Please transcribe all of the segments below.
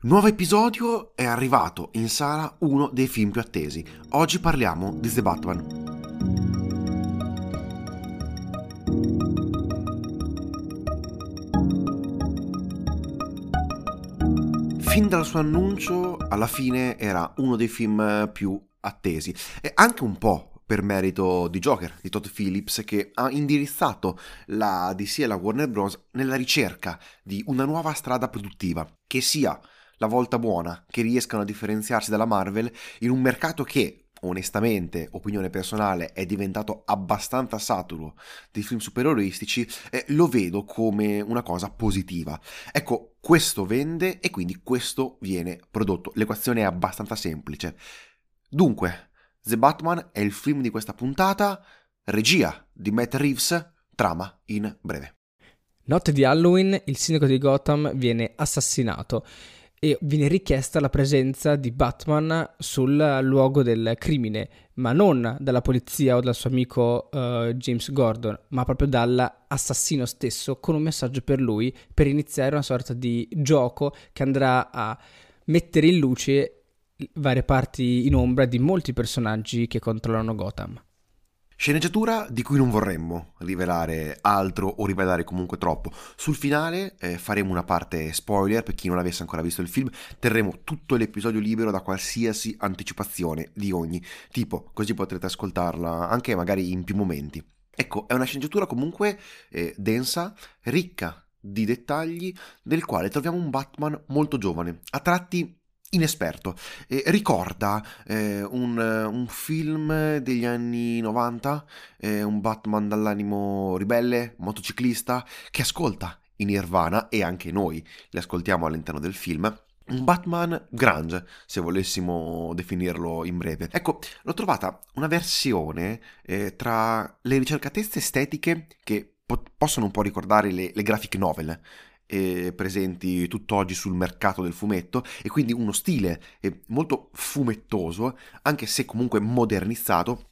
Nuovo episodio è arrivato in sala uno dei film più attesi. Oggi parliamo di The Batman. Fin dal suo annuncio, alla fine era uno dei film più attesi e anche un po' per merito di Joker, di Todd Phillips, che ha indirizzato la DC e la Warner Bros. nella ricerca di una nuova strada produttiva, che sia la volta buona, che riescano a differenziarsi dalla Marvel in un mercato che onestamente, opinione personale, è diventato abbastanza saturo di film supereroistici, eh, lo vedo come una cosa positiva. Ecco, questo vende e quindi questo viene prodotto. L'equazione è abbastanza semplice. Dunque, The Batman è il film di questa puntata, regia di Matt Reeves, trama in breve. Notte di Halloween, il sindaco di Gotham viene assassinato e viene richiesta la presenza di Batman sul luogo del crimine, ma non dalla polizia o dal suo amico uh, James Gordon, ma proprio dall'assassino stesso con un messaggio per lui per iniziare una sorta di gioco che andrà a mettere in luce varie parti in ombra di molti personaggi che controllano Gotham. Sceneggiatura di cui non vorremmo rivelare altro o rivelare comunque troppo. Sul finale eh, faremo una parte spoiler per chi non avesse ancora visto il film, terremo tutto l'episodio libero da qualsiasi anticipazione di ogni tipo, così potrete ascoltarla anche magari in più momenti. Ecco, è una sceneggiatura comunque eh, densa, ricca di dettagli, del quale troviamo un Batman molto giovane, a tratti inesperto. Eh, ricorda eh, un, un, film degli anni 90, eh, un Batman dall'animo ribelle, motociclista, che ascolta in Nirvana e anche noi li ascoltiamo all'interno del film. Un Batman grunge, se volessimo definirlo in breve. Ecco, l'ho trovata una versione eh, tra le ricercatezze estetiche che po- possono un po' ricordare le, le graphic novel eh, presenti tutt'oggi sul mercato del fumetto e quindi uno stile eh, molto fumettoso, anche se comunque modernizzato,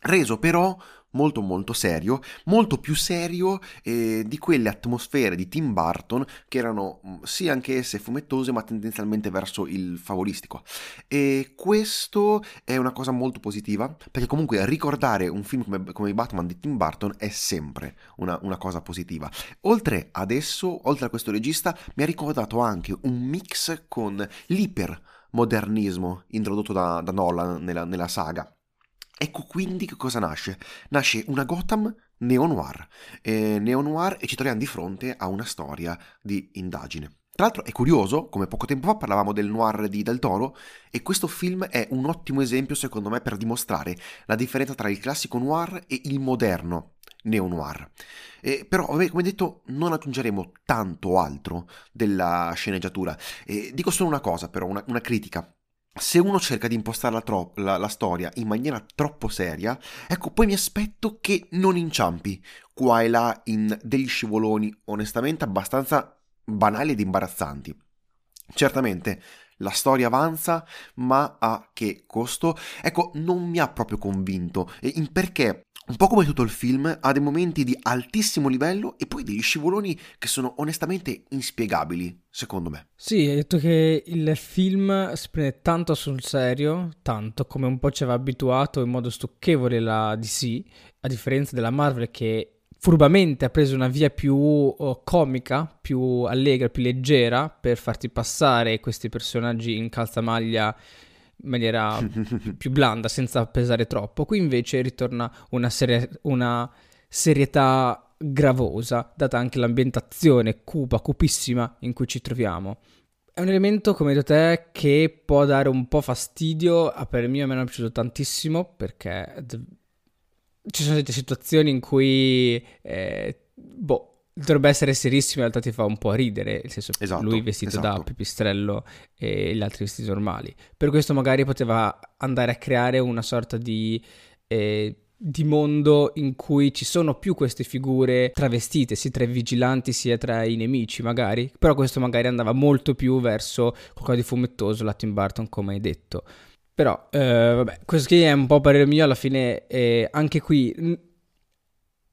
reso però molto molto serio, molto più serio eh, di quelle atmosfere di Tim Burton che erano mm, sì anche esse fumettose ma tendenzialmente verso il favolistico. E questo è una cosa molto positiva perché comunque ricordare un film come, come Batman di Tim Burton è sempre una, una cosa positiva. Oltre adesso, oltre a questo regista, mi ha ricordato anche un mix con l'ipermodernismo introdotto da, da Nolan nella, nella saga Ecco quindi che cosa nasce? Nasce una Gotham neo-noir, eh, neo-noir e ci troviamo di fronte a una storia di indagine. Tra l'altro è curioso, come poco tempo fa parlavamo del noir di Del Toro, e questo film è un ottimo esempio secondo me per dimostrare la differenza tra il classico noir e il moderno neo-noir. Eh, però, come detto, non aggiungeremo tanto altro della sceneggiatura. Eh, dico solo una cosa, però, una, una critica se uno cerca di impostare la, tro- la, la, storia in maniera troppo seria, ecco, poi mi aspetto che non inciampi qua e là in degli scivoloni onestamente abbastanza banali ed imbarazzanti. Certamente la storia avanza, ma a che costo? Ecco, non mi ha proprio convinto, in perché un po' come tutto il film, ha dei momenti di altissimo livello e poi degli scivoloni che sono onestamente inspiegabili, secondo me. Sì, hai detto che il film si prende tanto sul serio, tanto come un po' ci aveva abituato in modo stucchevole la DC, a differenza della Marvel che furbamente ha preso una via più oh, comica, più allegra, più leggera per farti passare questi personaggi in calzamaglia in maniera più blanda, senza pesare troppo. Qui invece ritorna una, serie- una serietà gravosa, data anche l'ambientazione cupa, cupissima in cui ci troviamo. È un elemento, come detto te, che può dare un po' fastidio, a per me a me non è piaciuto tantissimo, perché ci sono delle situazioni in cui, eh, boh, Dovrebbe essere serissimo, in realtà ti fa un po' ridere, nel senso esatto, lui vestito esatto. da pipistrello e gli altri vestiti normali. Per questo magari poteva andare a creare una sorta di, eh, di mondo in cui ci sono più queste figure travestite, sia tra i vigilanti sia tra i nemici magari, però questo magari andava molto più verso qualcosa di fumettoso, la Tim Burton come hai detto. Però, eh, vabbè, questo qui è un po' parere mio, alla fine eh, anche qui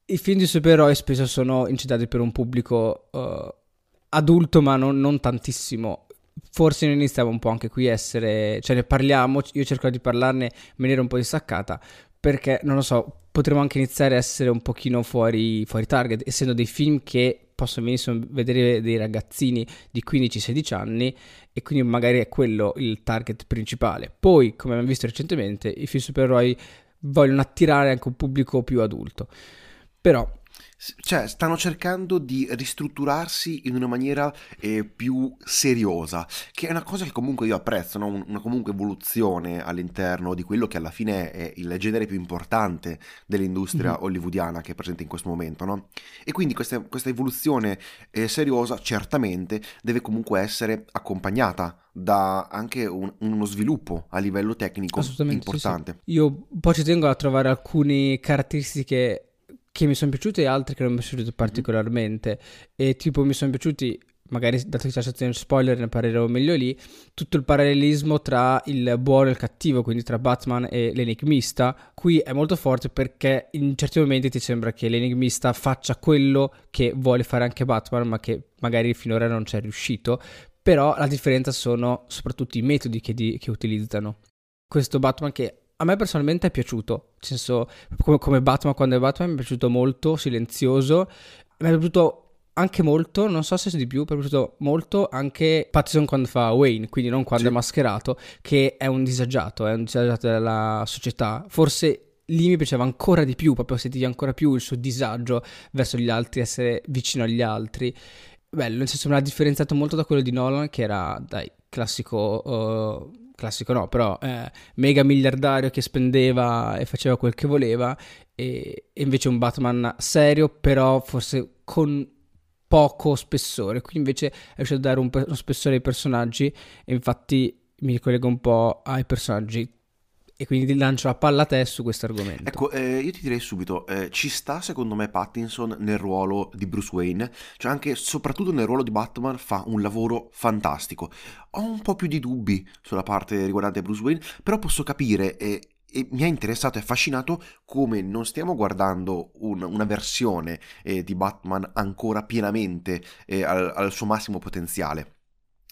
i film di supereroi spesso sono incitati per un pubblico uh, adulto, ma non, non, tantissimo. forse noi iniziamo un po' anche qui a essere, cioè ne parliamo, io cerco di parlarne in maniera un po' distaccata, perché non lo so, potremmo anche iniziare a essere un pochino fuori, fuori target, essendo dei film che possono benissimo vedere dei ragazzini di 15-16 anni e quindi magari è quello il target principale. Poi, come abbiamo visto recentemente, i film supereroi vogliono attirare anche un pubblico più adulto. Però cioè, stanno cercando di ristrutturarsi in una maniera eh, più seriosa, che è una cosa che comunque io apprezzo, no? una comunque evoluzione all'interno di quello che alla fine è il genere più importante dell'industria mm-hmm. hollywoodiana che è presente in questo momento, no? E quindi questa, questa evoluzione eh, seriosa certamente deve comunque essere accompagnata da anche un, uno sviluppo a livello tecnico importante. Sì, sì. Io poi ci tengo a trovare alcune caratteristiche che mi sono piaciute e altre che non mi sono piaciute particolarmente. E tipo mi sono piaciuti, magari dato che c'è la sezione spoiler ne parlerò meglio lì, tutto il parallelismo tra il buono e il cattivo, quindi tra Batman e l'enigmista. Qui è molto forte perché in certi momenti ti sembra che l'enigmista faccia quello che vuole fare anche Batman, ma che magari finora non c'è riuscito. Però la differenza sono soprattutto i metodi che, di, che utilizzano. Questo Batman che a me personalmente è piaciuto, nel senso, come, come, Batman quando è Batman mi è piaciuto molto, silenzioso, mi è piaciuto anche molto, non so se di più, mi è piaciuto molto anche Pattinson quando fa Wayne, quindi non quando sì. è mascherato, che è un disagiato, è un disagiato della società, forse lì mi piaceva ancora di più, proprio sentivi ancora più il suo disagio verso gli altri, essere vicino agli altri. Bello, nel senso mi ha differenziato molto da quello di Nolan, che era, dai, classico... Uh, classico no, però eh, mega miliardario che spendeva e faceva quel che voleva e, e, invece un Batman serio però forse con poco spessore, qui invece è riuscito a dare un, uno spessore ai personaggi e infatti mi ricollego un po' ai personaggi e quindi ti lancio la palla a te su questo argomento. Ecco, eh, io ti direi subito, eh, ci sta secondo me Pattinson nel ruolo di Bruce Wayne, cioè anche soprattutto nel ruolo di Batman fa un lavoro fantastico. Ho un po' più di dubbi sulla parte riguardante Bruce Wayne, però posso capire e, e mi ha interessato e affascinato come non stiamo guardando un, una versione eh, di Batman ancora pienamente eh, al, al suo massimo potenziale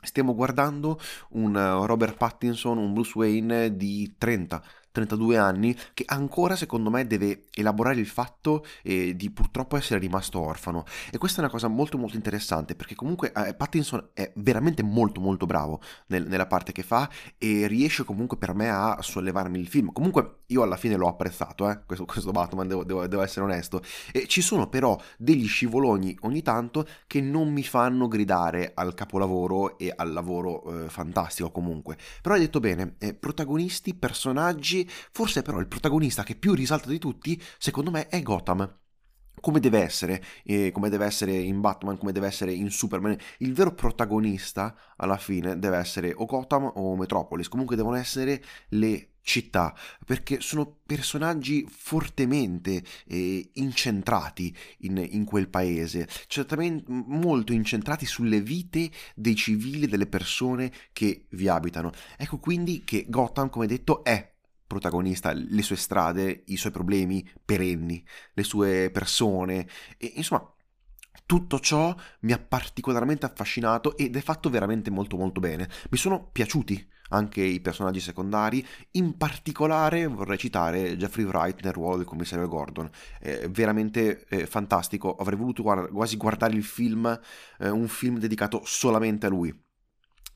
Stiamo guardando un Robert Pattinson, un Bruce Wayne di 30, 32 anni, che ancora secondo me deve elaborare il fatto eh, di purtroppo essere rimasto orfano. E questa è una cosa molto molto interessante perché comunque eh, Pattinson è veramente molto molto bravo nel, nella parte che fa e riesce comunque per me a sollevarmi il film. Comunque io alla fine l'ho apprezzato, eh, questo, questo, Batman, devo, devo, devo, essere onesto. E ci sono però degli scivoloni ogni tanto che non mi fanno gridare al capolavoro e al lavoro eh, fantastico comunque. Però hai detto bene, eh, protagonisti, personaggi forse però il protagonista che più risalta di tutti, secondo me, è Gotham come deve essere, eh, come deve essere in Batman, come deve essere in Superman. Il vero protagonista alla fine deve essere o Gotham o Metropolis, comunque devono essere le città, perché sono personaggi fortemente eh, incentrati in, in, quel paese, certamente molto incentrati sulle vite dei civili, delle persone che vi abitano. Ecco quindi che Gotham, come detto, è protagonista le sue strade, i suoi problemi perenni, le sue persone. E insomma tutto ciò mi ha particolarmente affascinato ed è fatto veramente molto molto bene. Mi sono piaciuti anche i personaggi secondari, in particolare vorrei citare Jeffrey Wright nel ruolo del commissario Gordon, è veramente eh, fantastico, avrei voluto guarda- quasi guardare il film, eh, un film dedicato solamente a lui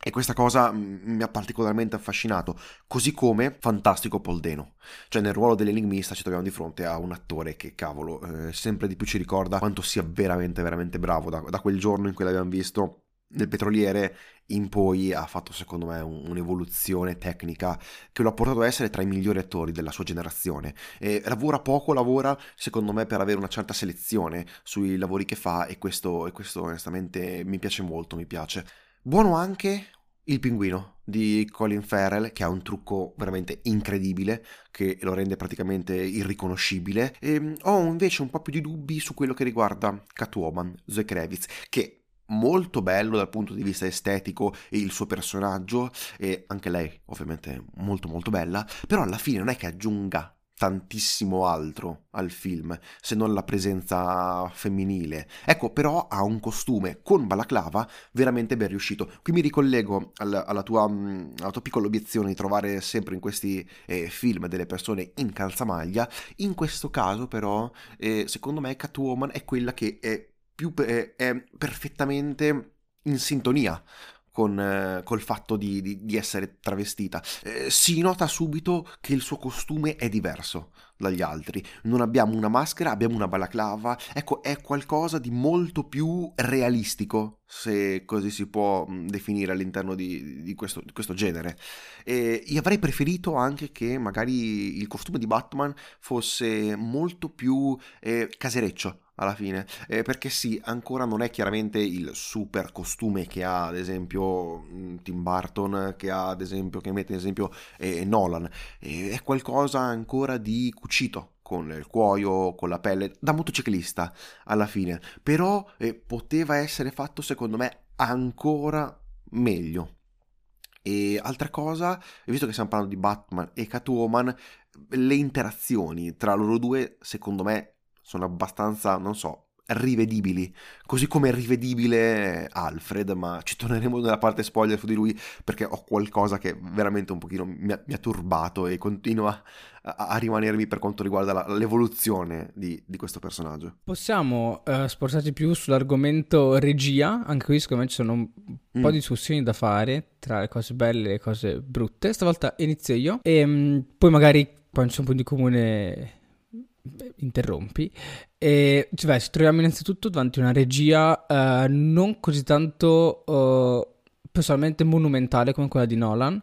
e questa cosa mi ha particolarmente affascinato, così come fantastico Paul Deno. Cioè nel ruolo dell'enigmista ci troviamo di fronte a un attore che, cavolo, eh, sempre di più ci ricorda quanto sia veramente, veramente bravo. Da, da, quel giorno in cui l'abbiamo visto nel petroliere in poi ha fatto secondo me un, un'evoluzione tecnica che lo ha portato ad essere tra i migliori attori della sua generazione. E lavora poco, lavora secondo me per avere una certa selezione sui lavori che fa e questo, e questo onestamente mi piace molto, mi piace. Buono anche il pinguino di Colin Farrell, che ha un trucco veramente incredibile, che lo rende praticamente irriconoscibile. E ehm, ho invece un po' più di dubbi su quello che riguarda Catwoman, Zoe Kravitz, che molto bello dal punto di vista estetico e il suo personaggio e anche lei ovviamente molto molto bella però alla fine non è che aggiunga tantissimo altro al film, se non la presenza femminile. Ecco, però ha un costume con balaclava veramente ben riuscito. Qui mi ricollego alla, alla, tua, mm, alla tua, piccola obiezione di trovare sempre in questi eh, film delle persone in calzamaglia. In questo caso, però, eh, secondo me Catwoman è quella che è, più, è, è perfettamente in sintonia con, eh, col fatto di, di, di essere travestita. Eh, si nota subito che il suo costume è diverso dagli altri. Non abbiamo una maschera, abbiamo una balaclava. Ecco, è qualcosa di molto più realistico, se così si può mm, definire all'interno di, di, questo, di questo, genere. E io avrei preferito anche che magari il costume di Batman fosse molto più eh, casereccio alla fine, eh, perché sì, ancora non è chiaramente il super costume che ha ad esempio mm, Tim Burton, che ha ad esempio, che mette ad esempio eh, Nolan, eh, è qualcosa ancora di cucito con il cuoio, con la pelle, da motociclista alla fine, però eh, poteva essere fatto secondo me ancora meglio. E altra cosa, visto che stiamo parlando di Batman e Catwoman, le interazioni tra loro due secondo me sono abbastanza, non so, rivedibili, così come è rivedibile Alfred, ma ci torneremo nella parte spoiler su di lui perché ho qualcosa che veramente un pochino mi ha, mi ha turbato e continua a, a, rimanermi per quanto riguarda la, l'evoluzione di, di, questo personaggio. Possiamo uh, spostarci più sull'argomento regia, anche qui secondo me ci sono un mm. po' di discussioni da fare tra le cose belle e le cose brutte, stavolta inizio io e um, poi magari poi c'è un po' di comune interrompi. E cioè, ci troviamo innanzitutto davanti a una regia uh, non così tanto uh, personalmente monumentale come quella di Nolan.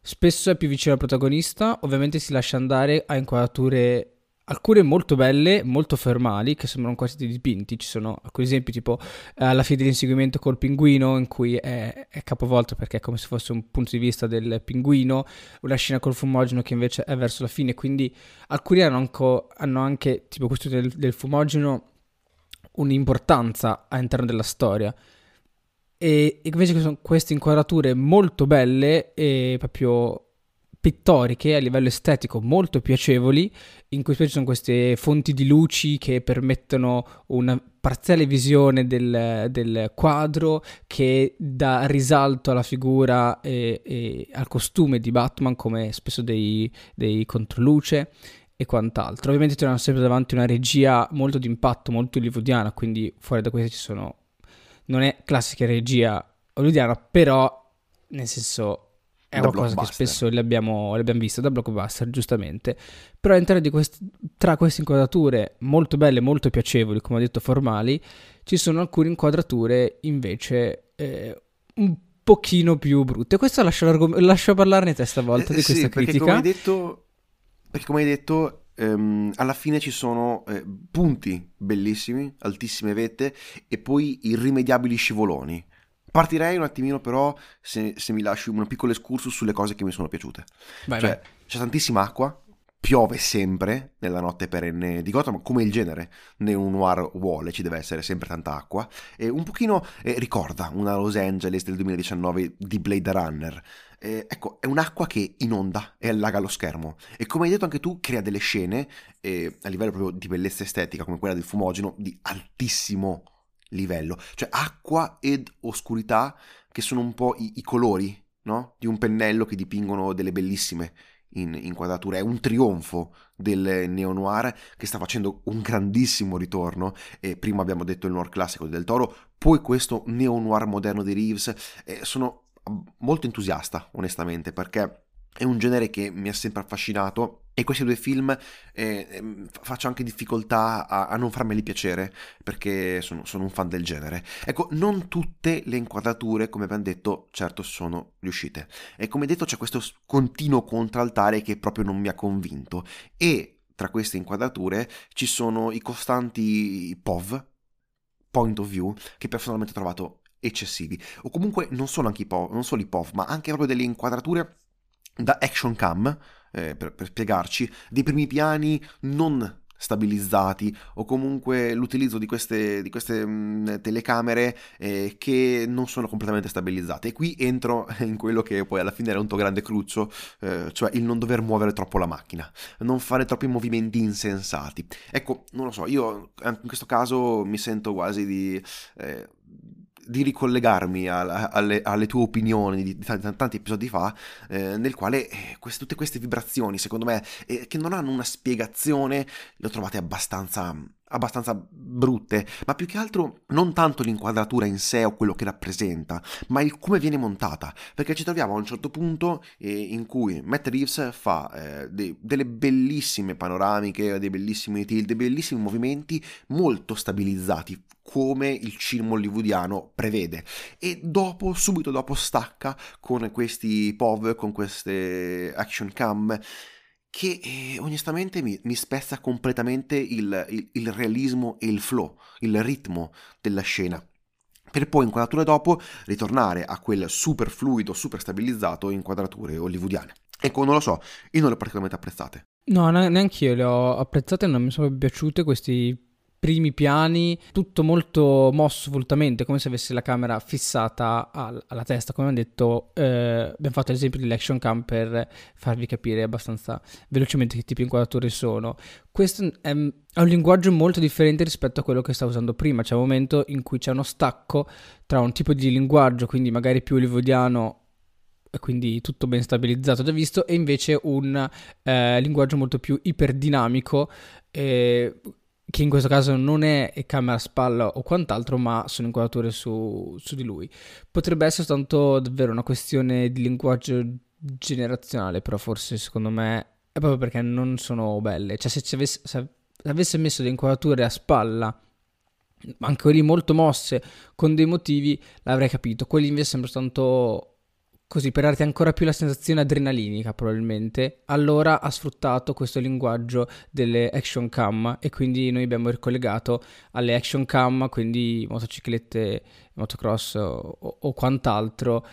Spesso è più vicino al protagonista, ovviamente si lascia andare a inquadrature alcune molto belle, molto fermali, che sembrano quasi dipinti. Ci sono alcuni esempi, tipo eh, alla fine dell'inseguimento col pinguino, in cui è, è, capovolto perché è come se fosse un punto di vista del pinguino, una scena col fumogeno che invece è verso la fine. Quindi alcuni hanno anche, hanno anche tipo questo del, del fumogeno, un'importanza all'interno della storia. E invece sono queste inquadrature molto belle e proprio pittoriche a livello estetico molto piacevoli, in cui ci sono queste fonti di luci che permettono una parziale visione del, del quadro che dà risalto alla figura e, e, al costume di Batman come spesso dei, dei controluce e quant'altro. Ovviamente troviamo sempre davanti una regia molto d'impatto, molto hollywoodiana, quindi fuori da questo ci sono... non è classica regia hollywoodiana, però nel senso è una cosa che spesso le abbiamo, le abbiamo viste da blockbuster, giustamente. Però all'interno di quest- tra queste inquadrature molto belle, molto piacevoli, come ho detto, formali, ci sono alcune inquadrature invece eh, un pochino più brutte. Questo lascio, lascio parlarne te stavolta eh, di questa sì, critica. Perché come hai detto, perché come hai detto ehm, alla fine ci sono eh, punti bellissimi, altissime vette e poi irrimediabili scivoloni. Partirei un attimino però, se, se mi lasci un piccolo excursus sulle cose che mi sono piaciute. Vai, cioè, vai. c'è tantissima acqua, piove sempre nella notte perenne di Gotham, come il genere un noir vuole, ci deve essere sempre tanta acqua, e un pochino eh, ricorda una Los Angeles del 2019 di Blade Runner. Eh, ecco, è un'acqua che inonda e allaga lo schermo, e come hai detto anche tu, crea delle scene eh, a livello proprio di bellezza estetica, come quella del fumogeno, di altissimo livello, cioè acqua ed oscurità che sono un po' i, i colori no? di un pennello che dipingono delle bellissime in, inquadrature. È un trionfo del neo-noir che sta facendo un grandissimo ritorno. E prima abbiamo detto il noir classico del Toro, poi questo neo-noir moderno di Reeves. Eh, sono molto entusiasta, onestamente, perché è un genere che mi ha sempre affascinato e questi due film eh, ehm, faccio anche difficoltà a, a, non farmeli piacere perché sono, sono, un fan del genere. Ecco, non tutte le inquadrature, come abbiamo detto, certo sono riuscite. E come detto c'è questo continuo contraltare che proprio non mi ha convinto. E tra queste inquadrature ci sono i costanti POV, point of view, che personalmente ho trovato eccessivi. O comunque non sono anche i POV, non solo i POV, ma anche proprio delle inquadrature da action cam, eh, per, per spiegarci, dei primi piani non stabilizzati o comunque l'utilizzo di queste, di queste mh, mm, telecamere eh, che non sono completamente stabilizzate. E qui entro in quello che poi alla fine era un tuo grande cruccio, eh, cioè il non dover muovere troppo la macchina, non fare troppi movimenti insensati. Ecco, non lo so, io in questo caso mi sento quasi di... Eh, di ricollegarmi a, alle, alle, tue opinioni di, di, tanti, tanti episodi fa, eh, nel quale eh, queste, tutte queste vibrazioni, secondo me, eh, che non hanno una spiegazione, le ho trovate abbastanza abbastanza brutte, ma più che altro non tanto l'inquadratura in sé o quello che rappresenta, ma il come viene montata, perché ci troviamo a un certo punto eh, in cui Matt Reeves fa eh, de- delle bellissime panoramiche, dei bellissimi tilt, dei bellissimi movimenti molto stabilizzati, come il cinema hollywoodiano prevede. E dopo subito dopo stacca con questi POV con queste action cam che eh, onestamente mi, mi, spezza completamente il, il, il, realismo e il flow, il ritmo della scena. Per poi inquadrature dopo ritornare a quel super fluido, super stabilizzato inquadrature hollywoodiane. Ecco, non lo so, io non le ho particolarmente apprezzate. No, neanche io le ho apprezzate, non mi sono piaciute questi primi piani, tutto molto mosso volutamente, come se avesse la camera fissata al, alla testa. Come abbiamo detto, eh, abbiamo fatto l'esempio dell'action cam per farvi capire abbastanza velocemente che tipi di inquadrature sono. Questo è, è un linguaggio molto differente rispetto a quello che stavo usando prima. C'è un momento in cui c'è uno stacco tra un tipo di linguaggio, quindi magari più hollywoodiano quindi tutto ben stabilizzato già visto, e invece un eh, linguaggio molto più iperdinamico, eh, che in questo caso non è camera a spalla o quant'altro, ma sono inquadrature su, su di lui. Potrebbe essere tanto davvero una questione di linguaggio generazionale, però forse secondo me è proprio perché non sono belle. Cioè se, ci avesse, se avesse messo le inquadrature a spalla, anche quelli molto mosse, con dei motivi, l'avrei capito. Quelli invece sembrano tanto così per darti ancora più la sensazione adrenalinica probabilmente, allora ha sfruttato questo linguaggio delle action cam e quindi noi abbiamo ricollegato alle action cam, quindi motociclette, motocross o, o quant'altro.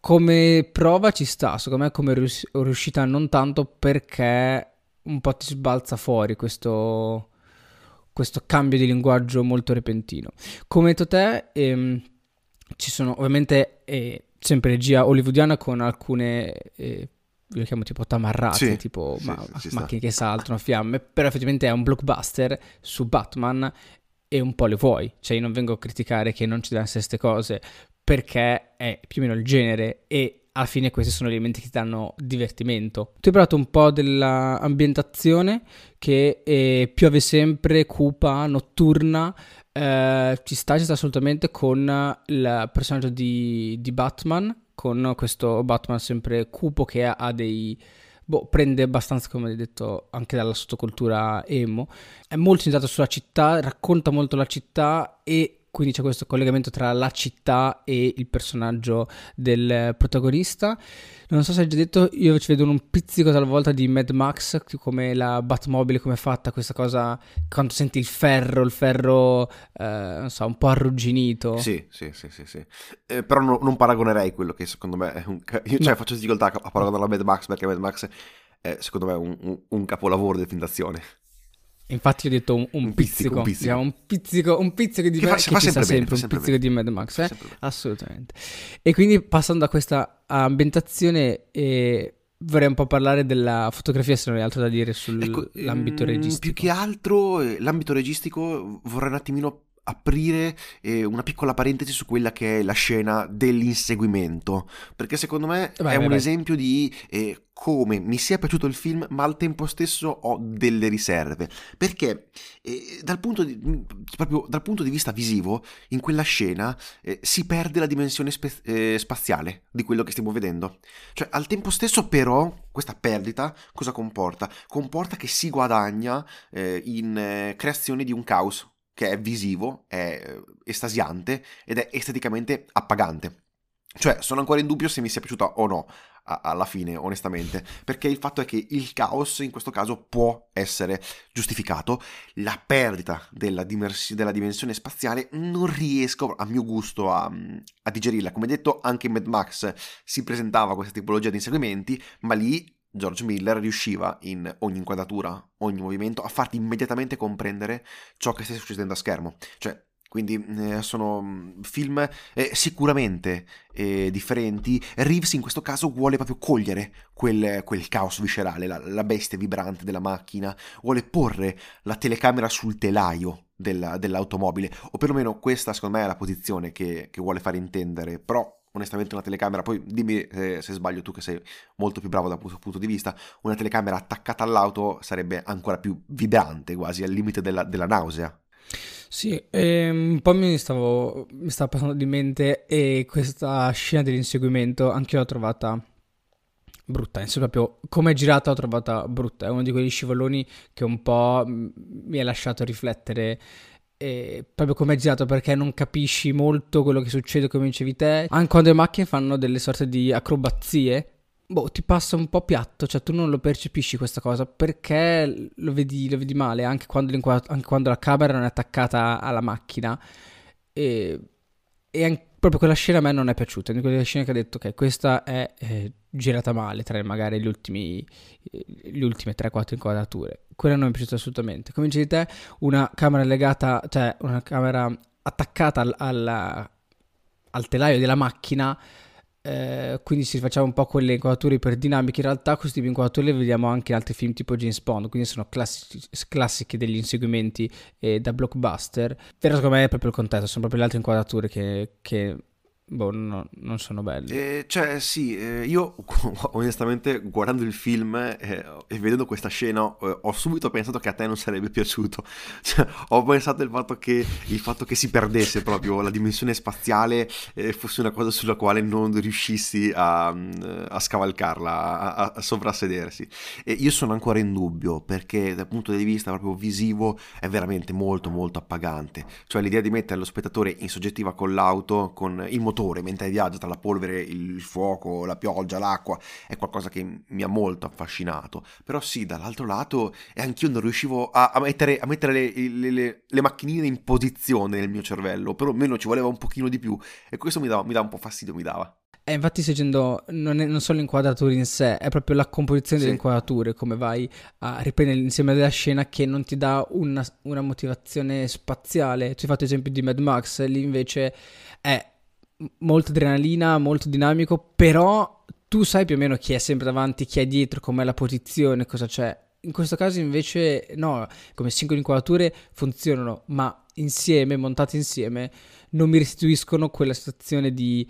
Come prova ci sta, secondo me come rius- riuscita non tanto perché un po' ti sbalza fuori questo, questo cambio di linguaggio molto repentino. Come detto te, ehm, ci sono ovviamente... Eh, sempre regia hollywoodiana con alcune... Eh, io le chiamo tipo tamarrate, sì, tipo sì, ma- sì, macchine che saltano, fiamme, però effettivamente è un blockbuster su Batman e un po' le vuoi, cioè io non vengo a criticare che non ci devono essere queste cose perché è più o meno il genere e alla fine questi sono elementi che ti danno divertimento. Tu hai parlato un po' dell'ambientazione che è, piove sempre, cupa, notturna, eh, ci sta, ci sta assolutamente con il personaggio di, di Batman, con questo Batman sempre cupo che ha, dei... Boh, prende abbastanza, come hai detto, anche dalla sottocultura emo. È molto centrato sulla città, racconta molto la città e quindi c'è questo collegamento tra la città e il personaggio del protagonista. Non so se hai già detto, io ci vedo un pizzico talvolta di Mad Max, come la Batmobile, come è fatta questa cosa, quando senti il ferro, il ferro, eh, non so, un po' arrugginito. Sì, sì, sì, sì, sì. Eh, però no, non paragonerei quello che secondo me è un... Io cioè, no. faccio difficoltà a paragonare la Mad Max perché Mad Max è secondo me un, un, un capolavoro del film d'azione. Infatti ho detto un, un, un pizzico, pizzico, un pizzico. Diciamo, un pizzico, un pizzico di, che fa, che fa sempre, sempre un pizzico bene. di Mad Max, eh? assolutamente. E quindi passando da questa ambientazione eh, vorrei un po' parlare della fotografia se non hai altro da dire sull'ambito ecco, registico. Più che altro eh, l'ambito registico vorrei un attimino aprire eh, una piccola parentesi su quella che è la scena dell'inseguimento, perché secondo me vai, è vai, un vai. esempio di eh, come mi sia piaciuto il film, ma al tempo stesso ho delle riserve, perché eh, dal, punto di, proprio dal punto di vista visivo, in quella scena eh, si perde la dimensione spe- eh, spaziale di quello che stiamo vedendo. Cioè, al tempo stesso però, questa perdita cosa comporta? Comporta che si guadagna eh, in creazione di un caos che è visivo, è eh, estasiante ed è esteticamente appagante. Cioè, sono ancora in dubbio se mi sia piaciuta o no alla fine, onestamente, perché il fatto è che il caos in questo caso può essere giustificato, la perdita della, dimers- della dimensione spaziale non riesco a mio gusto a, a digerirla. Come detto, anche in Mad Max si presentava questa tipologia di inseguimenti, ma lì George Miller riusciva in ogni inquadratura, ogni movimento, a farti immediatamente comprendere ciò che stai succedendo a schermo. Cioè, quindi eh, sono mm, film eh, sicuramente eh, differenti. Reeves in questo caso vuole proprio cogliere quel, quel caos viscerale, la, la, bestia vibrante della macchina, vuole porre la telecamera sul telaio della, dell'automobile, o perlomeno questa secondo me è la posizione che, che vuole fare intendere, però onestamente una telecamera, poi dimmi eh, se sbaglio tu che sei molto più bravo da questo punto di vista, una telecamera attaccata all'auto sarebbe ancora più vibrante, quasi al limite della, della nausea. Sì, ehm, un po' mi, stavo, mi stava passando di mente e questa scena dell'inseguimento anche io l'ho trovata brutta, insomma proprio come è girata l'ho trovata brutta, è uno di quegli scivoloni che un po' mi ha lasciato riflettere e proprio come è girato perché non capisci molto quello che succede come dicevi te anche quando le macchine fanno delle sorte di acrobazie boh, ti passa un po' piatto, cioè tu non lo percepisci questa cosa perché lo vedi, lo vedi male anche quando, anche quando, la camera non è attaccata alla macchina. E, e anche, proprio quella scena a me non è piaciuta. È una di scene che ha detto che okay, questa è eh, girata male tra magari gli ultimi, le ultime 3-4 inquadrature. Quella non mi è piaciuta assolutamente. Come dicevi te, una camera legata, cioè una camera attaccata al, al, al telaio della macchina eh, quindi si facciamo un po' quelle inquadrature iperdinamiche. In realtà questi tipi di inquadrature le vediamo anche in altri film tipo James Bond, quindi sono classici, classiche degli inseguimenti eh, da blockbuster. Però secondo me è proprio il contesto, sono proprio le altre inquadrature che, che boh, no, non sono belli. Eh, cioè, sì, eh, io onestamente guardando il film eh, e vedendo questa scena eh, ho subito pensato che a te non sarebbe piaciuto. Cioè, ho pensato il fatto, che, il fatto che si perdesse proprio la dimensione spaziale eh, fosse una cosa sulla quale non riuscissi a, a scavalcarla, a, a sovrasedersi. E io sono ancora in dubbio perché dal punto di vista proprio visivo è veramente molto molto appagante. Cioè l'idea di mettere lo spettatore in soggettiva con l'auto, con il motore motore mentre viaggio tra la polvere, il fuoco, la pioggia, l'acqua, è qualcosa che mi ha molto affascinato. Però sì, dall'altro lato, e anch'io non riuscivo a, a mettere, a mettere le, le, le, le, macchinine in posizione nel mio cervello, perlomeno ci voleva un pochino di più, e questo mi dava, mi dava un po' fastidio, mi dava. Eh, infatti sto dicendo, non, è, non sono le inquadrature in sé, è proprio la composizione sì. delle inquadrature, come vai a riprendere l'insieme della scena che non ti dà una, una motivazione spaziale. Tu hai fatto esempio di Mad Max, lì invece è molto adrenalina, molto dinamico, però tu sai più o meno chi è sempre davanti, chi è dietro, com'è la posizione, cosa c'è. In questo caso invece no, come singole inquadrature funzionano, ma insieme, montate insieme, non mi restituiscono quella situazione di,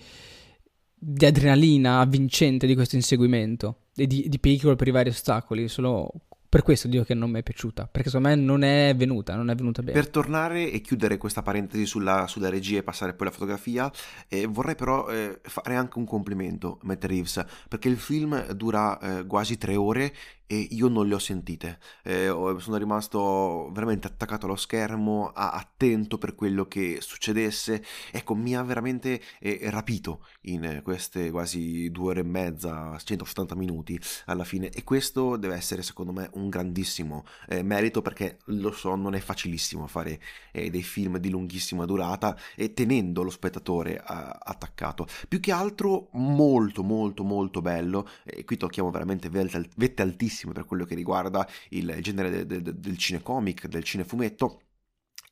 di adrenalina avvincente di questo inseguimento e di, di pericolo per i vari ostacoli, solo per questo dico che non mi è piaciuta, perché secondo me non è venuta, non è venuta bene. Per tornare e chiudere questa parentesi sulla, sulla regia e passare poi alla fotografia, eh, vorrei però eh, fare anche un complimento a Matt Reeves, perché il film dura eh, quasi tre ore e io non le ho sentite. Eh, sono rimasto veramente attaccato allo schermo, attento per quello che succedesse. Ecco, mi ha veramente eh, rapito in queste quasi due ore e mezza, 180 minuti alla fine. E questo deve essere, secondo me, un grandissimo eh, merito perché lo so, non è facilissimo fare eh, dei film di lunghissima durata e tenendo lo spettatore attaccato. Più che altro, molto, molto, molto bello. E qui tocchiamo veramente vette altissime bellissime per quello che riguarda il genere de, de, de, del cinecomic, del cinefumetto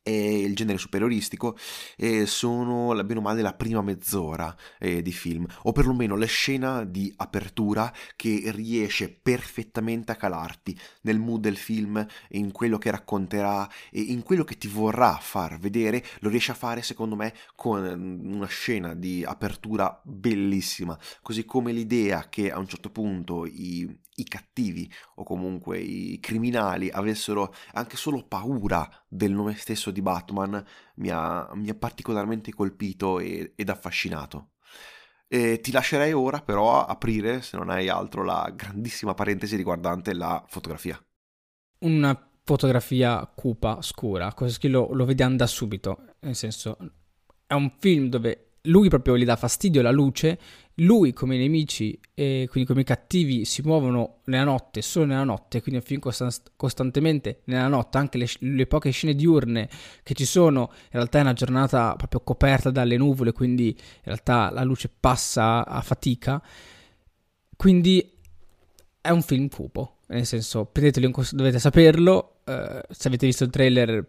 e il genere superioristico eh, sono la bene o male la prima mezz'ora eh, di film o perlomeno la scena di apertura che riesce perfettamente a calarti nel mood del film in quello che racconterà e in quello che ti vorrà far vedere lo riesce a fare secondo me con una scena di apertura bellissima. Così come l'idea che a un certo punto i, i cattivi o comunque i criminali avessero anche solo paura del nome stesso di Batman mi ha, mi ha particolarmente colpito e, ed affascinato. E ti lascerei ora però aprire, se non hai altro, la grandissima parentesi riguardante la fotografia. Una fotografia cupa, scura, così lo, lo vediamo da subito, nel senso è un film dove lui proprio gli dà fastidio la luce, lui come i nemici e quindi come i cattivi si muovono nella notte, solo nella notte, quindi è un film costan- costantemente nella notte, anche le, le, poche scene diurne che ci sono, in realtà è una giornata proprio coperta dalle nuvole, quindi in realtà la luce passa a fatica, quindi è un film cupo, nel senso, prendetelo in considerazione, dovete saperlo, eh, se avete visto il trailer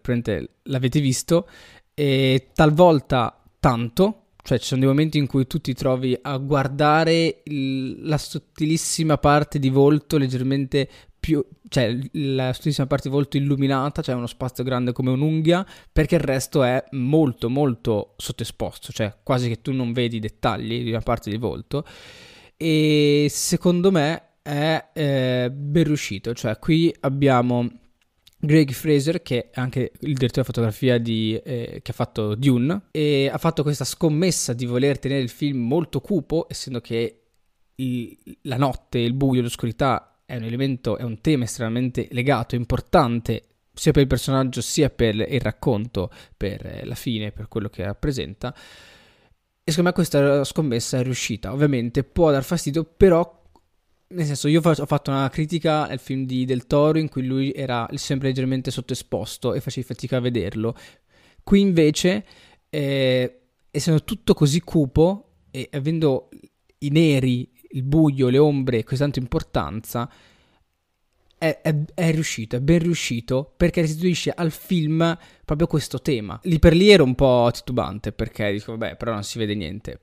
l'avete visto, e talvolta tanto, cioè ci sono dei momenti in cui tu ti trovi a guardare il, la sottilissima parte di volto leggermente più, cioè la sottilissima parte di volto illuminata, cioè uno spazio grande come un'unghia, perché il resto è molto molto sottoesposto, cioè quasi che tu non vedi i dettagli di una parte di volto. E secondo me è eh, ben riuscito, cioè qui abbiamo Greg Fraser, che è anche il direttore di fotografia di, eh, che ha fatto Dune, ha fatto questa scommessa di voler tenere il film molto cupo, essendo che il, la notte, il buio, l'oscurità è un elemento, è un tema estremamente legato, importante, sia per il personaggio sia per il racconto, per la fine, per quello che rappresenta. E secondo me questa scommessa è riuscita. Ovviamente può dar fastidio, però nel senso, io ho fatto una critica al film di Del Toro in cui lui era sempre leggermente sottoesposto e facevi fatica a vederlo. Qui invece, eh, essendo tutto così cupo e avendo i neri, il buio, le ombre così tanta importanza, è, è, è, riuscito, è ben riuscito perché restituisce al film proprio questo tema. Lì per lì ero un po' titubante perché dico, vabbè, però non si vede niente.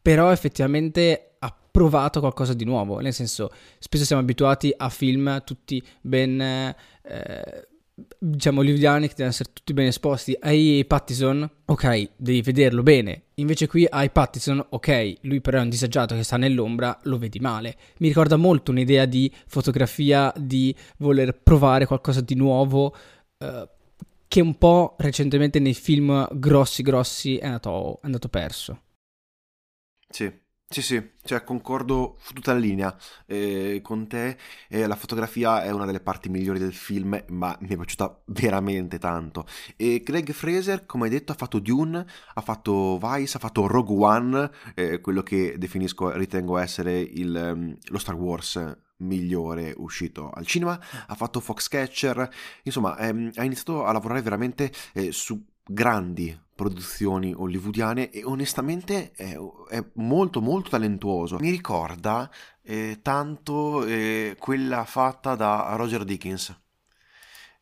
Però effettivamente provato qualcosa di nuovo, nel senso spesso siamo abituati a film tutti ben, eh, diciamo, hollywoodiani che devono essere tutti ben esposti. Hai Pattison, ok, devi vederlo bene. Invece qui hai Pattison, ok, lui però è un disagiato che sta nell'ombra, lo vedi male. Mi ricorda molto un'idea di fotografia, di voler provare qualcosa di nuovo. Eh, che un po' recentemente nei film grossi grossi è andato, è andato perso. Sì, sì, sì, cioè concordo su tutta la linea eh, con te. Eh, la fotografia è una delle parti migliori del film, ma mi è piaciuta veramente tanto. E Craig Fraser, come hai detto, ha fatto Dune, ha fatto Vice, ha fatto Rogue One, eh, quello che definisco, ritengo essere il, ehm, lo Star Wars migliore uscito al cinema, ha fatto Foxcatcher, insomma ehm, ha iniziato a lavorare veramente eh, su grandi produzioni hollywoodiane e onestamente è, è molto molto talentuoso. Mi ricorda eh, tanto eh, quella fatta da Roger Dickens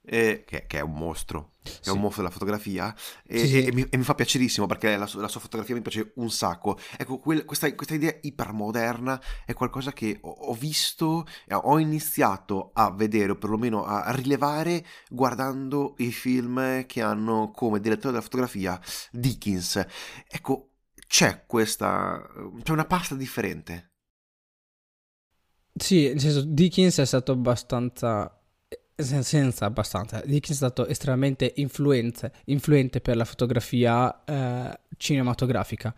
eh, che, che, è un mostro, sì. è un mostro della fotografia e, sì, sì. e, mi, e, mi, fa piacerissimo perché la, la, sua fotografia mi piace un sacco. Ecco, quel, questa, questa, idea ipermoderna è qualcosa che ho, ho, visto, ho iniziato a vedere o perlomeno a rilevare guardando i film che hanno come direttore della fotografia Dickens. Ecco, c'è questa, c'è una pasta differente. Sì, nel senso, Dickens è stato abbastanza senza abbastanza. Dickens è stato estremamente influente per la fotografia eh, cinematografica.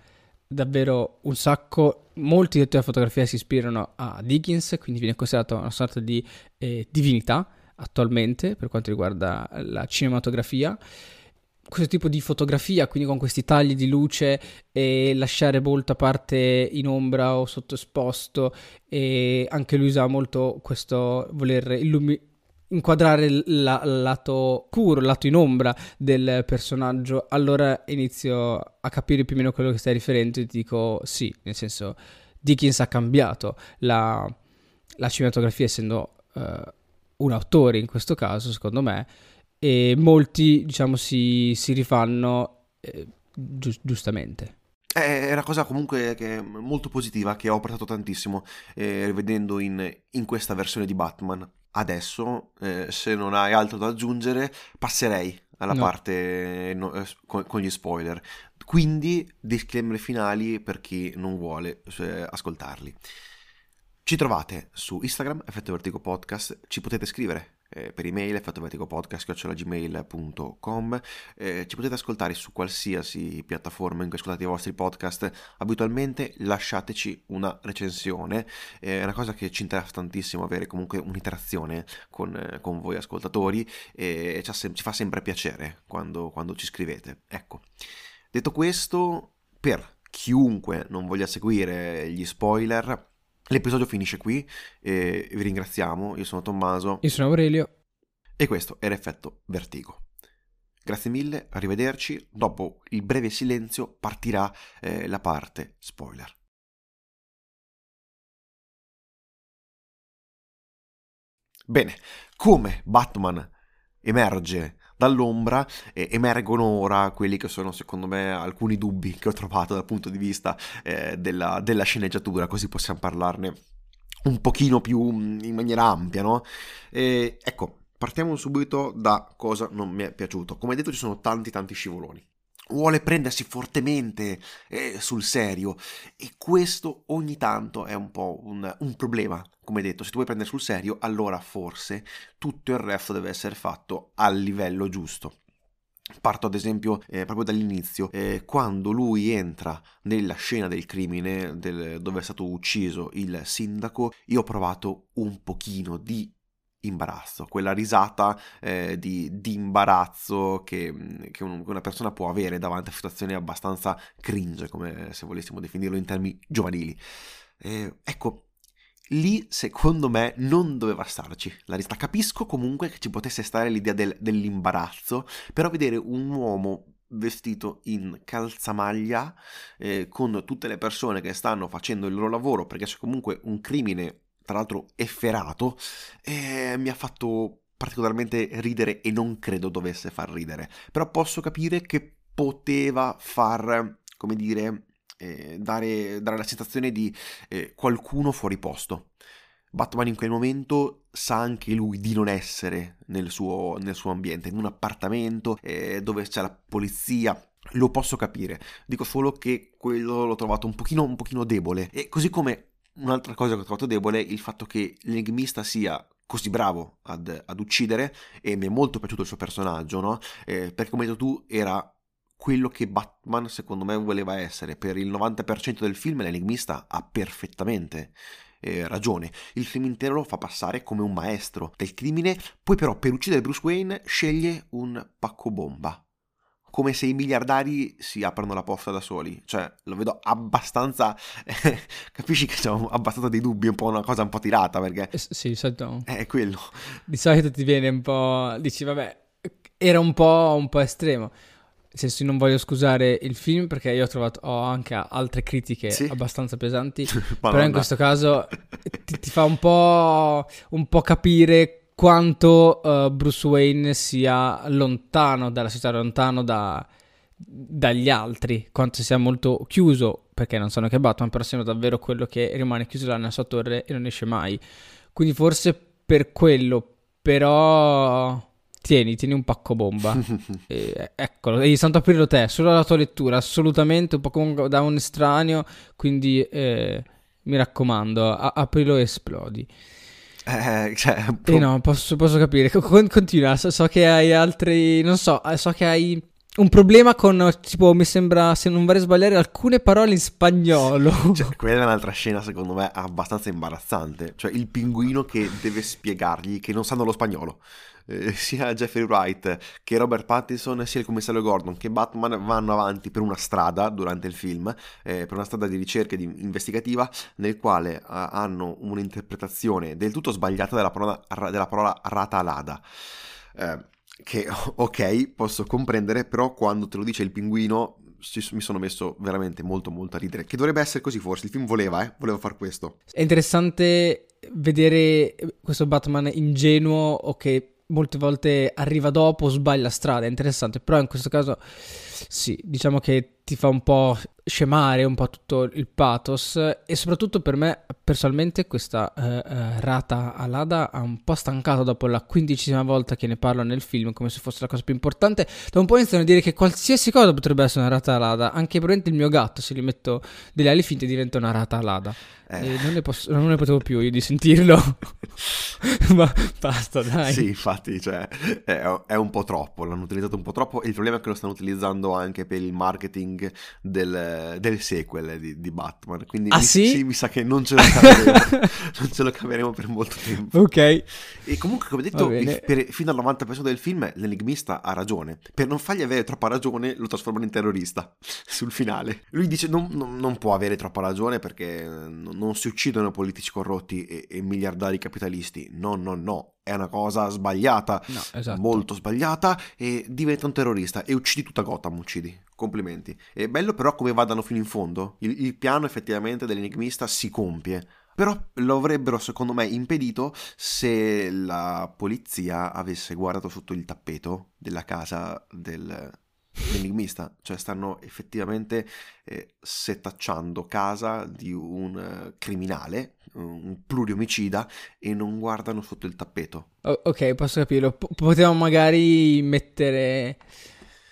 Davvero un sacco, molti direttori di fotografia si ispirano a Dickens, quindi viene considerato una sorta di eh, divinità attualmente per quanto riguarda la cinematografia. Questo tipo di fotografia, quindi con questi tagli di luce e lasciare molta parte in ombra o sottoesposto, e anche lui usa molto questo voler illuminare inquadrare il lato scuro, il lato in ombra del personaggio, allora inizio a capire più o meno quello che stai riferendo e ti dico sì, nel senso Dickens ha cambiato la, la cinematografia essendo uh, un autore in questo caso, secondo me, e molti diciamo si, si rifanno eh, gi- giustamente. È una cosa comunque che molto positiva che ho apprezzato tantissimo eh, rivedendo in, in questa versione di Batman adesso, eh, se non hai altro da aggiungere, passerei alla no. parte no, eh, con, con, gli spoiler. Quindi, disclaimer finali per chi non vuole eh, ascoltarli. Ci trovate su Instagram, Effetto Vertigo Podcast, ci potete scrivere eh, per email effettoverticopodcast.gmail.com eh, ci potete ascoltare su qualsiasi piattaforma in cui ascoltate i vostri podcast. Abitualmente lasciateci una recensione. Eh, è una cosa che ci interessa tantissimo avere comunque un'interazione con, eh, con voi ascoltatori e ci, ci, fa sempre piacere quando, quando ci scrivete. Ecco. Detto questo per chiunque non voglia seguire gli spoiler L'episodio finisce qui e vi ringraziamo. Io sono Tommaso. Io sono Aurelio. E questo è l'effetto Vertigo. Grazie mille, arrivederci. Dopo il breve silenzio partirà eh, la parte spoiler. Bene, come Batman emerge dall'ombra eh, emergono ora quelli che sono secondo me alcuni dubbi che ho trovato dal punto di vista eh, della, della sceneggiatura, così possiamo parlarne un pochino più mm, in maniera ampia, no? E, ecco, partiamo subito da cosa non mi è piaciuto. Come detto ci sono tanti tanti scivoloni. Vuole prendersi fortemente eh, sul serio e questo ogni tanto è un po' un, un problema. Come detto, se tu vuoi prendere sul serio, allora forse tutto il resto deve essere fatto al livello giusto. Parto ad esempio eh, proprio dall'inizio, eh, quando lui entra nella scena del crimine del, dove è stato ucciso il sindaco, io ho provato un pochino di imbarazzo, quella risata eh, di, di, imbarazzo che, che, un, che, una persona può avere davanti a situazioni abbastanza cringe, come se volessimo definirlo in termini giovanili. Eh, ecco, lì secondo me non doveva starci la risata. Capisco comunque che ci potesse stare l'idea del, dell'imbarazzo, però vedere un uomo vestito in calzamaglia eh, con tutte le persone che stanno facendo il loro lavoro perché c'è comunque un crimine tra l'altro efferato eh, mi ha fatto particolarmente ridere e non credo dovesse far ridere però posso capire che poteva far come dire eh, dare, dare, la sensazione di eh, qualcuno fuori posto. Batman in quel momento sa anche lui di non essere nel suo, nel suo ambiente, in un appartamento eh, dove c'è la polizia. Lo posso capire, dico solo che quello l'ho trovato un pochino, un pochino debole. E così come un'altra cosa che ho trovato debole è il fatto che l'enigmista sia così bravo ad, ad, uccidere e mi è molto piaciuto il suo personaggio, no? Eh, perché come hai detto tu era quello che Batman secondo me voleva essere. Per il 90% del film l'enigmista ha perfettamente eh, ragione. Il film intero lo fa passare come un maestro del crimine, poi però per uccidere Bruce Wayne sceglie un pacco bomba. Come se i miliardari si aprono la posta da soli. Cioè, lo vedo abbastanza. capisci che c'è abbastanza dei dubbi, un po' una cosa un po' tirata perché. Eh, sì, solito. È quello. Di solito ti viene un po'. Dici, vabbè, era un po', un po' estremo. Nel senso, non voglio scusare il film perché io ho trovato ho anche altre critiche sì. abbastanza pesanti. però in questo caso ti, ti fa un po', un po', capire quanto uh, Bruce Wayne sia lontano dalla città, lontano da, dagli altri, quanto sia molto chiuso, perché non sono che Batman, però siano davvero quello che rimane chiuso là nella sua torre e non esce mai. Quindi forse per quello, però tieni, tieni un pacco bomba. e, eccolo, devi tanto aprirlo te, solo la tua lettura, assolutamente un po' da un estraneo, quindi eh, mi raccomando, a- aprilo e esplodi. Eh, cioè, eh no, posso, posso capire. Continua, so, so, che hai altri. Non so, eh, so che hai un problema con, tipo, mi sembra, se non vorrei sbagliare, alcune parole in spagnolo. Cioè, quella è un'altra scena, secondo me, abbastanza imbarazzante. Cioè, il pinguino che deve spiegargli che non sanno lo spagnolo eh, sia Jeffrey Wright che Robert Pattinson, sia il commissario Gordon che Batman vanno avanti per una strada durante il film, eh, per una strada di ricerca di investigativa, nel quale eh, hanno un'interpretazione del tutto sbagliata della parola, della parola ratalada. Eh, che ok, posso comprendere, però quando te lo dice il pinguino mi sono messo veramente molto molto a ridere. Che dovrebbe essere così forse, il film voleva, eh? voleva far questo. È interessante vedere questo Batman ingenuo o che molte volte arriva dopo, sbaglia strada, è interessante, però in questo caso sì, diciamo che ti fa un po' scemare un po' tutto il pathos e soprattutto per me personalmente questa uh, uh, rata all'Ada ha un po' stancato dopo la quindicesima volta che ne parlo nel film come se fosse la cosa più importante. Da un po' iniziano a dire che qualsiasi cosa potrebbe essere una rata all'Ada anche probabilmente il mio gatto se gli metto delle ali finte diventa una rata all'Ada eh. non, ne posso, non, ne potevo più io di sentirlo. Ma basta dai. Sì infatti cioè, è, è un po' troppo l'hanno utilizzato un po' troppo e il problema è che lo stanno utilizzando anche per il marketing del, del sequel di, di, Batman. Quindi ah, mi, sì? sì? mi sa che non ce lo caveremo, non ce lo caveremo per molto tempo. Ok. E comunque, come detto, il, per, fino al 90% del film l'enigmista ha ragione. Per non fargli avere troppa ragione, lo trasformano in terrorista sul finale. Lui dice non, non, non può avere troppa ragione perché non si uccidono politici corrotti e, e miliardari capitalisti. No, no, no è una cosa sbagliata, no, esatto. molto sbagliata, e diventa un terrorista e uccidi tutta Gotham, uccidi. Complimenti. È bello però come vadano fino in fondo. Il, il piano effettivamente dell'enigmista si compie Però lo avrebbero, secondo me, impedito se la polizia avesse guardato sotto il tappeto della casa del, dell'enigmista. Cioè stanno effettivamente eh, setacciando casa di un uh, criminale, un pluriomicida, e non guardano sotto il tappeto. O- ok, posso capirlo. P- potevamo magari mettere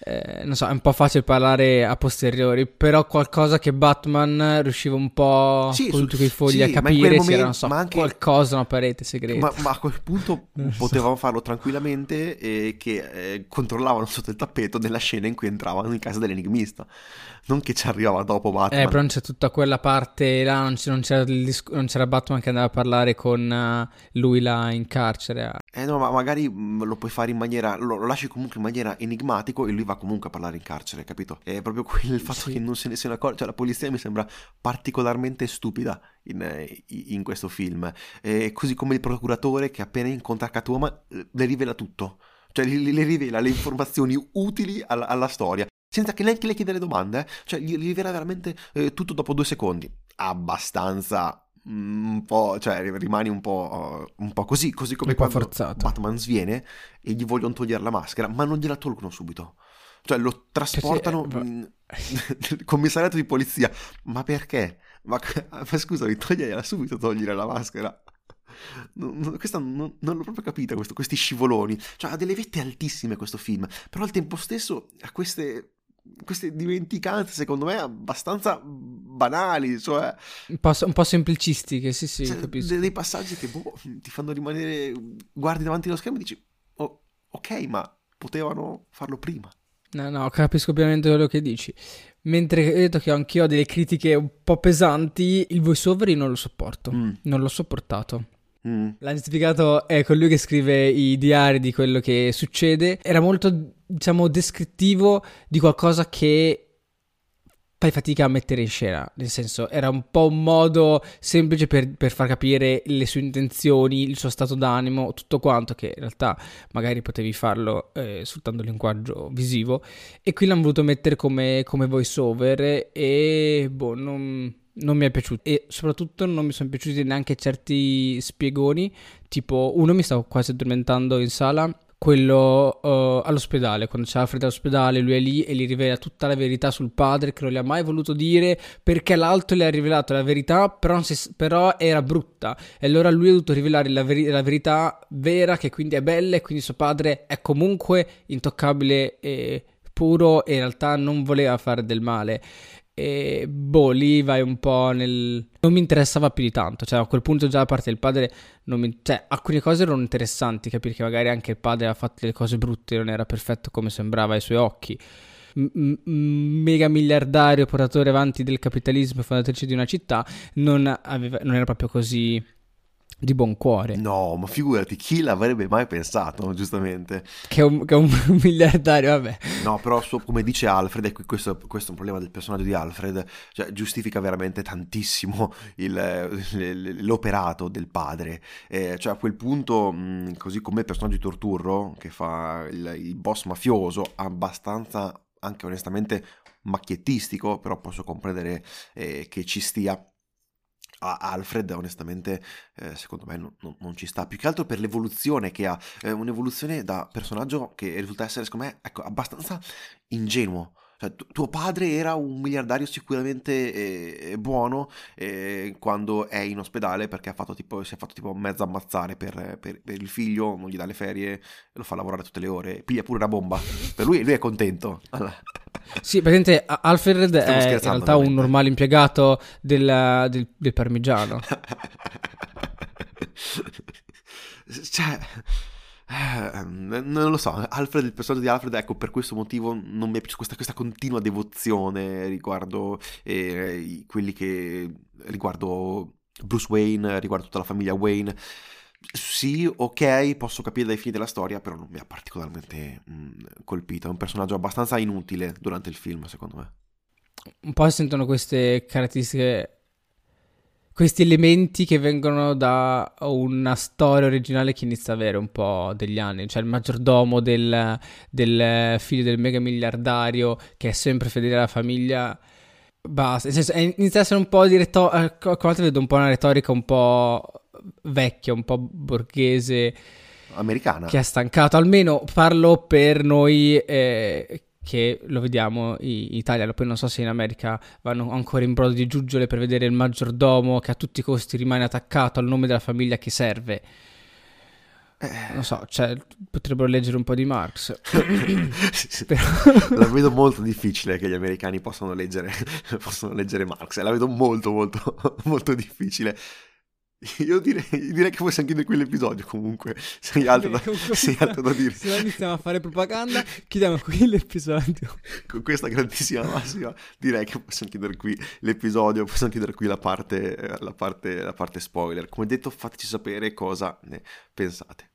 eh, non so, è un po' facile parlare a posteriori, però qualcosa che Batman riusciva un po' sì, con tutti quei fogli sì, a capire momento, c'era, non so, anche... qualcosa, una parete segreta. Ma, ma a quel punto potevamo farlo tranquillamente e che eh, controllavano sotto il tappeto nella scena in cui entravano in casa dell'enigmista. Non che ci arrivava dopo Batman. Eh, però non c'è tutta quella parte là, non, c'era, disc- non c'era, Batman che andava a parlare con uh, lui là in carcere. Eh no, ma magari mm, lo puoi fare in maniera. Lo, lo, lasci comunque in maniera enigmatico e lui va comunque a parlare in carcere, capito? È proprio quel fatto sì. che non se ne sia accorto. Cioè, la polizia mi sembra particolarmente stupida in, eh, in questo film. E così come il procuratore che appena incontra Catwoman eh, le rivela tutto. Cioè, le, rivela le informazioni utili alla, alla storia senza che neanche le chieda le domande, eh? cioè gli rivela veramente eh, tutto dopo due secondi. Abbastanza un po', cioè rimani un po', un po così, così come quando forzato. Batman sviene e gli vogliono togliere la maschera, ma non gliela tolgono subito. Cioè lo trasportano nel commissariato di polizia. Ma perché? Ma, ma scusami, toglierla subito, togliere la maschera. Non, questa non, non, l'ho proprio capita, questo, questi scivoloni. Cioè, ha delle vette altissime questo film, però al tempo stesso ha queste queste dimenticanze secondo me abbastanza banali cioè un po', un po semplicistiche sì sì cioè, capisco dei passaggi che boh, ti fanno rimanere guardi davanti allo schermo e dici oh, ok ma potevano farlo prima no no capisco ovviamente quello che dici mentre ho detto che anch'io ho delle critiche un po' pesanti il voiceover io non lo sopporto mm. non l'ho sopportato Mm. L'ha giustificato è colui che scrive i diari di quello che succede. Era molto, diciamo, descrittivo di qualcosa che fai fatica a mettere in scena. Nel senso, era un po' un modo semplice per, per, far capire le sue intenzioni, il suo stato d'animo, tutto quanto, che in realtà magari potevi farlo eh, soltanto linguaggio visivo. E qui l'hanno voluto mettere come, come voice over e boh, non non mi è piaciuto e soprattutto non mi sono piaciuti neanche certi spiegoni, tipo uno mi stavo quasi addormentando in sala, quello uh, all'ospedale, quando c'è Alfred all'ospedale, lui è lì e gli rivela tutta la verità sul padre che non gli ha mai voluto dire perché l'altro le ha rivelato la verità, però, si, però era brutta. E allora lui ha dovuto rivelare la, veri- la, verità vera che quindi è bella e quindi suo padre è comunque intoccabile e puro e in realtà non voleva fare del male e boh, lì vai un po' nel... Non mi interessava più di tanto, cioè a quel punto già a parte il padre, mi... cioè alcune cose erano interessanti, capire che magari anche il padre ha fatto delle cose brutte, non era perfetto come sembrava ai suoi occhi. Mega miliardario, portatore avanti del capitalismo, fondatrice di una città, non, aveva... non era proprio così di buon cuore. No, ma figurati, chi l'avrebbe mai pensato, giustamente? Che è un, che è un miliardario, vabbè. No, però so, come dice Alfred, e questo, questo, è un problema del personaggio di Alfred, cioè giustifica veramente tantissimo il, l'operato del padre. Eh, cioè a quel punto, mh, così come il personaggio di Torturro, che fa il, il boss mafioso, abbastanza, anche onestamente, macchiettistico, però posso comprendere eh, che ci stia Alfred onestamente eh, secondo me non, non, non, ci sta più che altro per l'evoluzione che ha è un'evoluzione da personaggio che risulta essere secondo me ecco, abbastanza ingenuo cioè, tu, tuo padre era un miliardario sicuramente eh, buono eh, quando è in ospedale perché tipo, si è fatto tipo mezzo ammazzare per, per, per, il figlio, non gli dà le ferie, lo fa lavorare tutte le ore, piglia pure una bomba. Per lui, lui è contento. Allora. Sì, praticamente Alfred Stiamo è in realtà un normale impiegato del, del, del parmigiano. cioè... Eh, non lo so, Alfred, il personaggio di Alfred, ecco, per questo motivo non mi è piaciuta questa, questa continua devozione riguardo eh, quelli che riguardo Bruce Wayne, riguardo tutta la famiglia Wayne. Sì, ok, posso capire dai fini della storia, però non mi ha particolarmente mh, colpito. È un personaggio abbastanza inutile durante il film, secondo me. Un po' sentono queste caratteristiche questi elementi che vengono da una storia originale che inizia a avere un po' degli anni, cioè il maggiordomo del, del figlio del mega miliardario che è sempre fedele alla famiglia Basta, inizia a essere un po' di retorica, a volte vedo un po' una retorica un po' vecchia, un po' borghese. Americana. Che ha stancato, almeno parlo per noi eh, che lo vediamo in Italia, poi non so se in America vanno ancora in brodo di giuggiole per vedere il maggiordomo che a tutti i costi rimane attaccato al nome della famiglia che serve. Eh, non so, cioè, potrebbero leggere un po' di Marx. sì, sì. Però... La vedo molto difficile che gli americani possano leggere, possano leggere Marx. La vedo molto, molto, molto difficile. Io direi, direi, che possiamo chiudere quell'episodio comunque. Se hai altro, altro da dire. Se no iniziamo a fare propaganda, chiudiamo qui l'episodio. Con questa grandissima massima, direi che possiamo chiudere qui l'episodio. Possiamo chiudere qui la parte, la parte, la parte spoiler. Come detto, fateci sapere cosa ne pensate.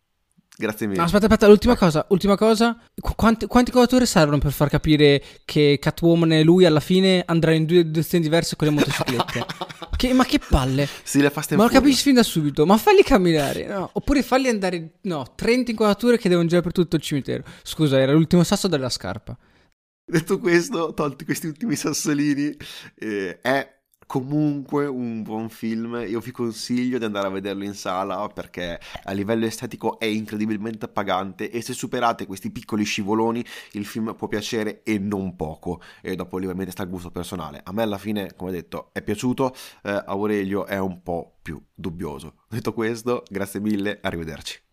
Grazie mille. aspetta, aspetta, l'ultima Vai. cosa, ultima cosa. Quanti, quanti collatori servono per far capire che Catwoman e lui alla fine andranno in due direzioni diverse con le motociclette? che, ma che palle. Sì, le fa Ma lo capisci fin da subito. Ma falli camminare, no? Oppure falli andare, no, 30 inquadrature che devono girare per tutto il cimitero. Scusa, era l'ultimo sasso della scarpa. Detto questo, tolti questi ultimi sassolini, eh, è comunque un buon film. Io vi consiglio di andare a vederlo in sala perché a livello estetico è incredibilmente appagante e se superate questi piccoli scivoloni il film può piacere e non poco. E dopo ovviamente sta il gusto personale. A me alla fine, come detto, è piaciuto. Eh, Aurelio è un po' più dubbioso. Detto questo, grazie mille, arrivederci.